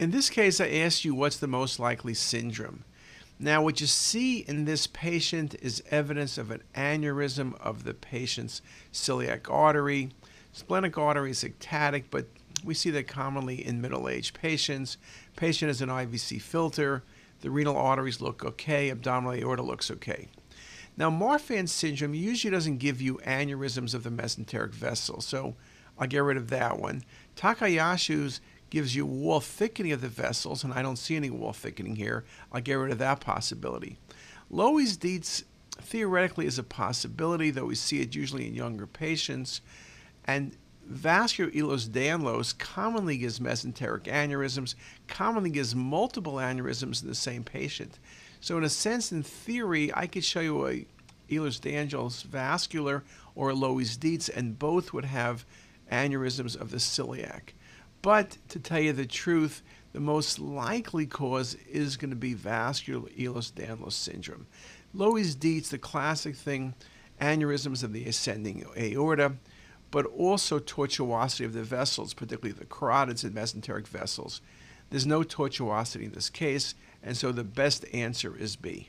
In this case, I asked you what's the most likely syndrome. Now, what you see in this patient is evidence of an aneurysm of the patient's celiac artery. Splenic artery is ectatic, but we see that commonly in middle-aged patients. Patient has an IVC filter. The renal arteries look okay. Abdominal aorta looks okay. Now, Marfan syndrome usually doesn't give you aneurysms of the mesenteric vessel, so I'll get rid of that one. Takayasu's gives you wall thickening of the vessels, and I don't see any wall thickening here. I'll get rid of that possibility. Loeys Dietz theoretically is a possibility, though we see it usually in younger patients. And vascular Ehlers-Danlos commonly gives mesenteric aneurysms, commonly gives multiple aneurysms in the same patient. So in a sense, in theory, I could show you a Ehlers-Danlos vascular or a Loeys Dietz, and both would have aneurysms of the celiac. But to tell you the truth, the most likely cause is going to be vascular Ehlers-Danlos syndrome. Loeys Dietz, the classic thing, aneurysms of the ascending aorta, but also tortuosity of the vessels, particularly the carotids and mesenteric vessels. There's no tortuosity in this case, and so the best answer is B.